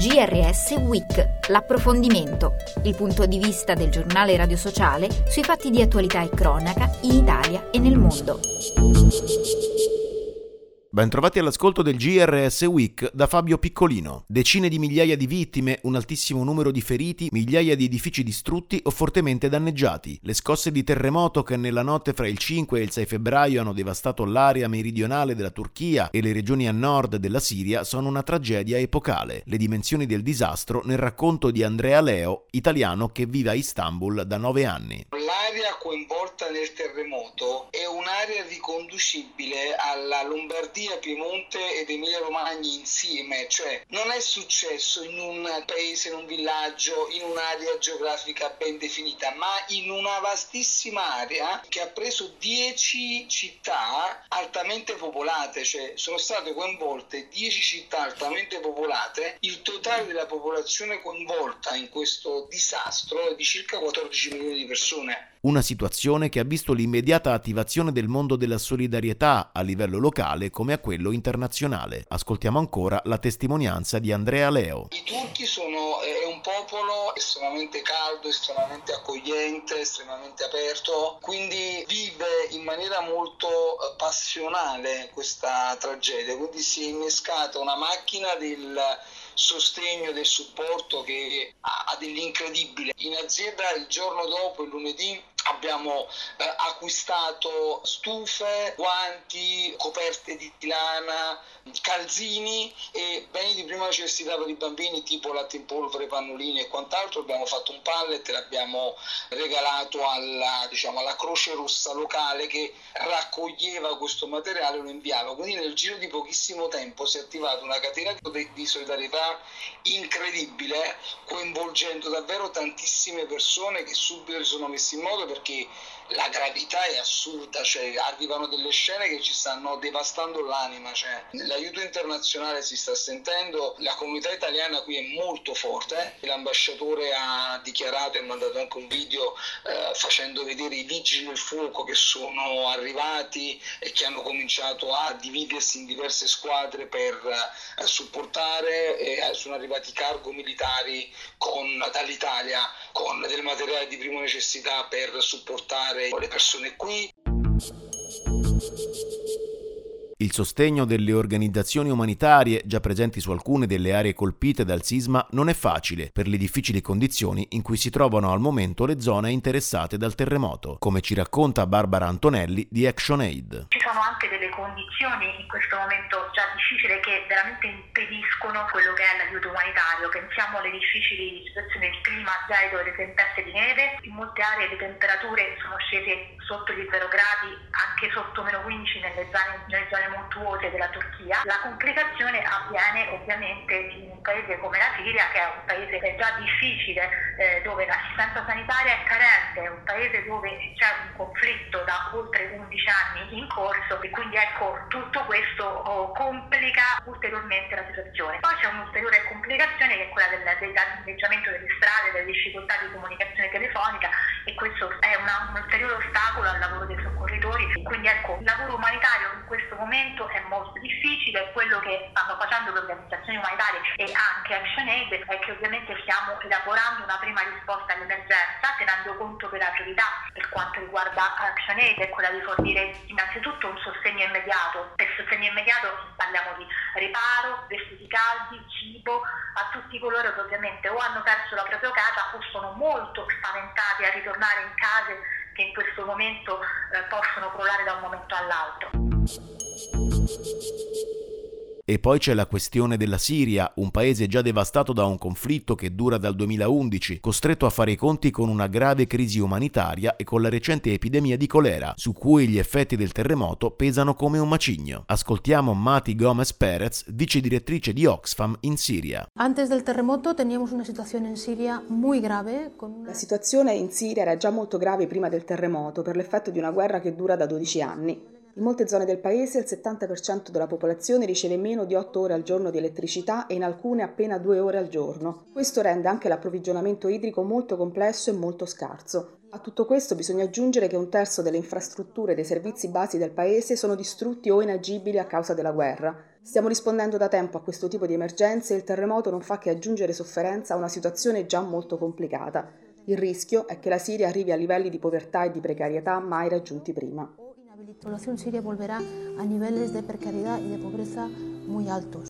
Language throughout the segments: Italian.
GRS Week, l'approfondimento, il punto di vista del giornale radio sociale sui fatti di attualità e cronaca in Italia e nel mondo. Bentrovati all'ascolto del GRS Week da Fabio Piccolino. Decine di migliaia di vittime, un altissimo numero di feriti, migliaia di edifici distrutti o fortemente danneggiati. Le scosse di terremoto che nella notte fra il 5 e il 6 febbraio hanno devastato l'area meridionale della Turchia e le regioni a nord della Siria sono una tragedia epocale. Le dimensioni del disastro nel racconto di Andrea Leo, italiano che vive a Istanbul da nove anni. Coinvolta nel terremoto è un'area riconducibile alla Lombardia, Piemonte ed Emilia Romagna insieme, cioè non è successo in un paese, in un villaggio, in un'area geografica ben definita, ma in una vastissima area che ha preso 10 città altamente popolate, cioè sono state coinvolte 10 città altamente popolate, il totale della popolazione coinvolta in questo disastro è di circa 14 milioni di persone. Una situazione che ha visto l'immediata attivazione del mondo della solidarietà a livello locale come a quello internazionale. Ascoltiamo ancora la testimonianza di Andrea Leo. I turchi sono è un popolo estremamente caldo, estremamente accogliente, estremamente aperto, quindi vive in maniera molto eh, passionale questa tragedia, quindi si è innescata una macchina del sostegno, del supporto che ha dell'incredibile. In azienda il giorno dopo, il lunedì, abbiamo eh, acquistato stufe, guanti, coperte di lana, calzini e beni di prima necessità per i bambini tipo latte in polvere, pannolini e quant'altro. Abbiamo fatto un pallet e l'abbiamo regalato alla, diciamo, alla Croce Rossa locale che raccoglieva questo materiale e lo inviava. Quindi nel giro di pochissimo tempo si è attivata una catena di solidarietà incredibile, coinvolgendo davvero tantissime persone che subito si sono messe in modo perché la gravità è assurda, cioè arrivano delle scene che ci stanno devastando l'anima, cioè, l'aiuto internazionale si sta sentendo, la comunità italiana qui è molto forte, l'ambasciatore ha dichiarato e mandato anche un video eh, facendo vedere i vigili del fuoco che sono arrivati e che hanno cominciato a dividersi in diverse squadre per eh, supportare e sono arrivati cargo militari con, dall'Italia con del materiale di prima necessità per supportare le persone qui. Il sostegno delle organizzazioni umanitarie già presenti su alcune delle aree colpite dal sisma non è facile per le difficili condizioni in cui si trovano al momento le zone interessate dal terremoto, come ci racconta Barbara Antonelli di ActionAid. Ci sono anche delle condizioni in questo momento già difficili che veramente impediscono quello che è l'aiuto umanitario. Pensiamo alle difficili situazioni del clima gelido le tempeste di neve. In molte aree le temperature sono scese sotto gli 0 gradi, anche sotto meno 15 nelle zone, nelle zone montuose della Turchia. La complicazione avviene ovviamente in un paese come la Siria, che è un paese già difficile, eh, dove l'assistenza sanitaria è carente, è un paese dove c'è un conflitto da oltre 11 anni in corso e quindi ecco tutto questo oh, complica ulteriormente la situazione. Poi c'è un'ulteriore complicazione che è quella del, del danneggiamento delle strade, delle difficoltà di comunicazione soccorritori. Quindi ecco, il lavoro umanitario in questo momento è molto difficile, quello che stanno facendo le organizzazioni umanitarie e anche ActionAid è che ovviamente stiamo elaborando una prima risposta all'emergenza tenendo conto che la priorità per quanto riguarda ActionAid è quella di fornire innanzitutto un sostegno immediato. Per sostegno immediato parliamo di riparo, vestiti caldi, cibo a tutti coloro che ovviamente o hanno perso la propria casa o sono molto spaventati a ritornare in case che in questo momento eh, possono crollare da un momento all'altro. E poi c'è la questione della Siria, un paese già devastato da un conflitto che dura dal 2011, costretto a fare i conti con una grave crisi umanitaria e con la recente epidemia di colera, su cui gli effetti del terremoto pesano come un macigno. Ascoltiamo Mati Gomez Perez, vice direttrice di Oxfam in Siria. Antes del terremoto teníamos una situazione in Siria muy grave. Con... La situazione in Siria era già molto grave prima del terremoto per l'effetto di una guerra che dura da 12 anni. In molte zone del paese il 70% della popolazione riceve meno di 8 ore al giorno di elettricità e in alcune appena 2 ore al giorno. Questo rende anche l'approvvigionamento idrico molto complesso e molto scarso. A tutto questo bisogna aggiungere che un terzo delle infrastrutture e dei servizi basi del paese sono distrutti o inagibili a causa della guerra. Stiamo rispondendo da tempo a questo tipo di emergenze e il terremoto non fa che aggiungere sofferenza a una situazione già molto complicata. Il rischio è che la Siria arrivi a livelli di povertà e di precarietà mai raggiunti prima. La población siria volverá a niveles de precariedad y de pobreza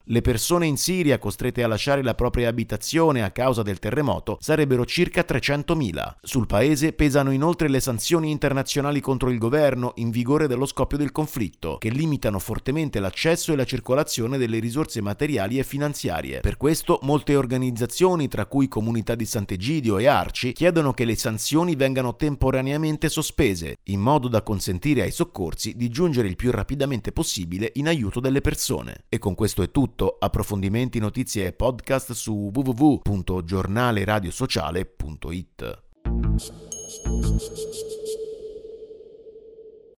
le persone in Siria costrette a lasciare la propria abitazione a causa del terremoto sarebbero circa 300.000. Sul paese pesano inoltre le sanzioni internazionali contro il governo in vigore dallo scoppio del conflitto, che limitano fortemente l'accesso e la circolazione delle risorse materiali e finanziarie. Per questo molte organizzazioni, tra cui Comunità di Sant'Egidio e Arci, chiedono che le sanzioni vengano temporaneamente sospese, in modo da consentire ai soccorsi di giungere il più rapidamente possibile in aiuto delle persone. E con con questo è tutto. Approfondimenti, notizie e podcast su www.giornaleradiosociale.it.